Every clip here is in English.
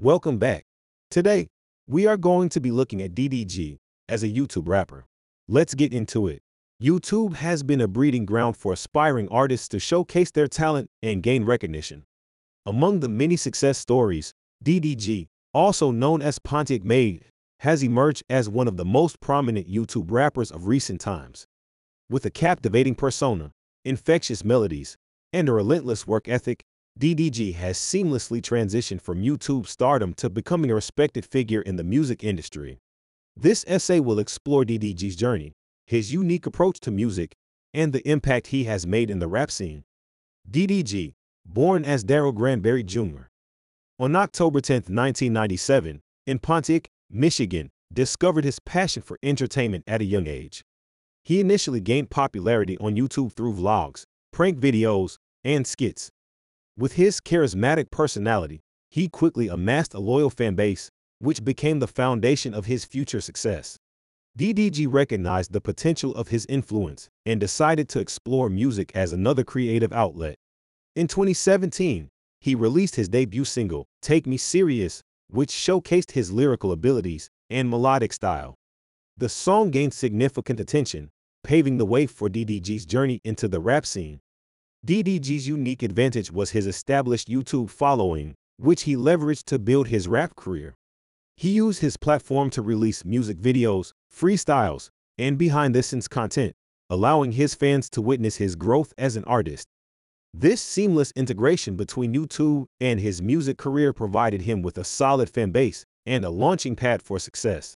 Welcome back. Today, we are going to be looking at DDG as a YouTube rapper. Let's get into it. YouTube has been a breeding ground for aspiring artists to showcase their talent and gain recognition. Among the many success stories, DDG, also known as Pontiac Made, has emerged as one of the most prominent YouTube rappers of recent times. With a captivating persona, infectious melodies, and a relentless work ethic, DDG has seamlessly transitioned from YouTube stardom to becoming a respected figure in the music industry. This essay will explore DDG's journey, his unique approach to music, and the impact he has made in the rap scene. DDG, born as Darryl Granberry Jr. On October 10, 1997, in Pontiac, Michigan, discovered his passion for entertainment at a young age. He initially gained popularity on YouTube through vlogs, prank videos, and skits. With his charismatic personality, he quickly amassed a loyal fan base, which became the foundation of his future success. DDG recognized the potential of his influence and decided to explore music as another creative outlet. In 2017, he released his debut single, Take Me Serious, which showcased his lyrical abilities and melodic style. The song gained significant attention, paving the way for DDG's journey into the rap scene. DDG's unique advantage was his established YouTube following, which he leveraged to build his rap career. He used his platform to release music videos, freestyles, and behind the scenes content, allowing his fans to witness his growth as an artist. This seamless integration between YouTube and his music career provided him with a solid fan base and a launching pad for success.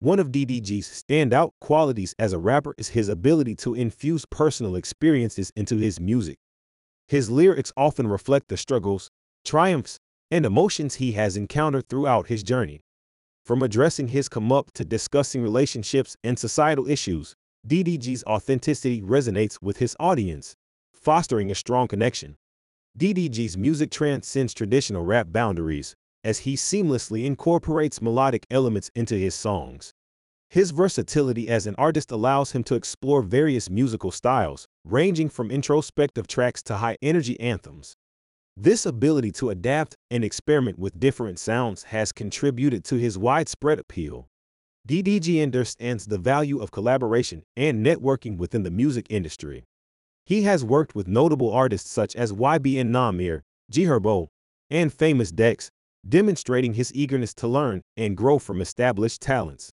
One of DDG's standout qualities as a rapper is his ability to infuse personal experiences into his music. His lyrics often reflect the struggles, triumphs, and emotions he has encountered throughout his journey. From addressing his come up to discussing relationships and societal issues, DDG's authenticity resonates with his audience, fostering a strong connection. DDG's music transcends traditional rap boundaries as he seamlessly incorporates melodic elements into his songs. His versatility as an artist allows him to explore various musical styles, ranging from introspective tracks to high energy anthems. This ability to adapt and experiment with different sounds has contributed to his widespread appeal. DDG understands the value of collaboration and networking within the music industry. He has worked with notable artists such as YBN Nahmir, G Herbo, and Famous Dex, demonstrating his eagerness to learn and grow from established talents.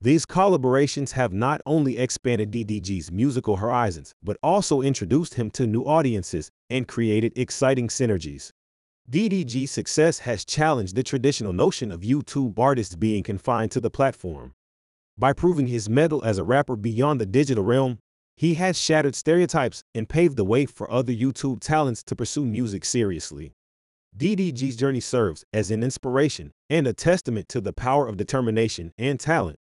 These collaborations have not only expanded DDG's musical horizons, but also introduced him to new audiences and created exciting synergies. DDG's success has challenged the traditional notion of YouTube artists being confined to the platform. By proving his mettle as a rapper beyond the digital realm, he has shattered stereotypes and paved the way for other YouTube talents to pursue music seriously. DDG's journey serves as an inspiration and a testament to the power of determination and talent.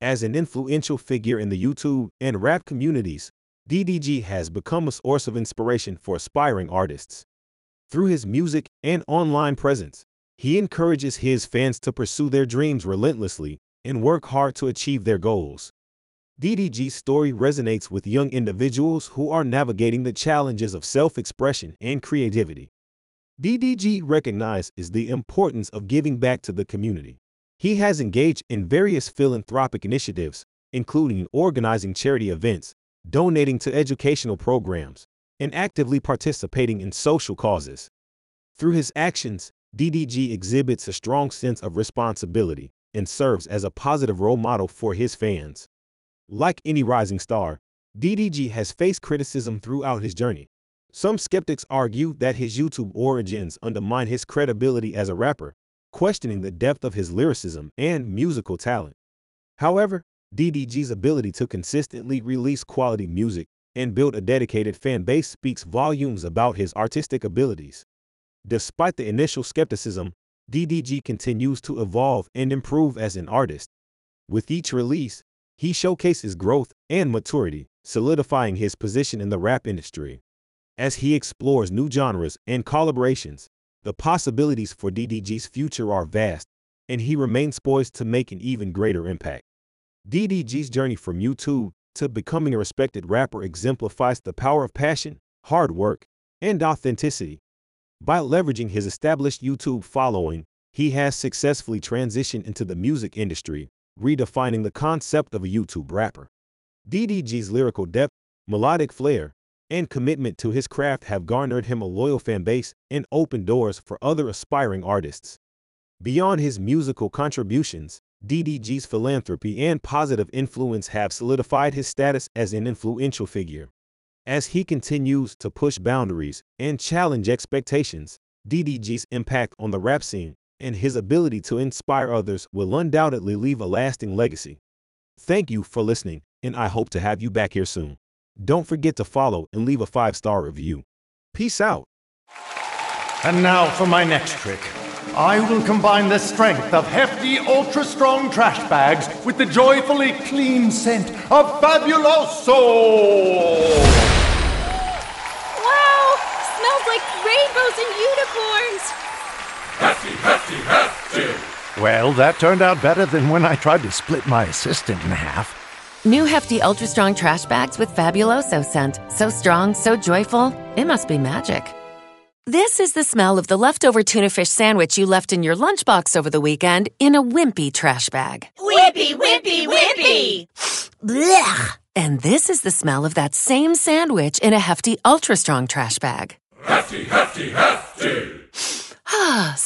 As an influential figure in the YouTube and rap communities, DDG has become a source of inspiration for aspiring artists. Through his music and online presence, he encourages his fans to pursue their dreams relentlessly and work hard to achieve their goals. DDG's story resonates with young individuals who are navigating the challenges of self expression and creativity. DDG recognizes the importance of giving back to the community. He has engaged in various philanthropic initiatives, including organizing charity events, donating to educational programs, and actively participating in social causes. Through his actions, DDG exhibits a strong sense of responsibility and serves as a positive role model for his fans. Like any rising star, DDG has faced criticism throughout his journey. Some skeptics argue that his YouTube origins undermine his credibility as a rapper, questioning the depth of his lyricism and musical talent. However, DDG's ability to consistently release quality music and build a dedicated fan base speaks volumes about his artistic abilities. Despite the initial skepticism, DDG continues to evolve and improve as an artist. With each release, he showcases growth and maturity, solidifying his position in the rap industry. As he explores new genres and collaborations, the possibilities for DDG's future are vast, and he remains poised to make an even greater impact. DDG's journey from YouTube to becoming a respected rapper exemplifies the power of passion, hard work, and authenticity. By leveraging his established YouTube following, he has successfully transitioned into the music industry, redefining the concept of a YouTube rapper. DDG's lyrical depth, melodic flair, and commitment to his craft have garnered him a loyal fan base and opened doors for other aspiring artists. Beyond his musical contributions, DDG's philanthropy and positive influence have solidified his status as an influential figure. As he continues to push boundaries and challenge expectations, DDG's impact on the rap scene and his ability to inspire others will undoubtedly leave a lasting legacy. Thank you for listening, and I hope to have you back here soon. Don't forget to follow and leave a five star review. Peace out. And now for my next trick. I will combine the strength of hefty, ultra strong trash bags with the joyfully clean scent of Fabuloso! Wow! Smells like rainbows and unicorns! Hefty, hefty, hefty! Well, that turned out better than when I tried to split my assistant in half. New hefty, ultra strong trash bags with Fabuloso scent. So strong, so joyful, it must be magic. This is the smell of the leftover tuna fish sandwich you left in your lunchbox over the weekend in a wimpy trash bag. Wimpy, wimpy, wimpy! Blech! And this is the smell of that same sandwich in a hefty, ultra strong trash bag. Hefty, hefty, hefty!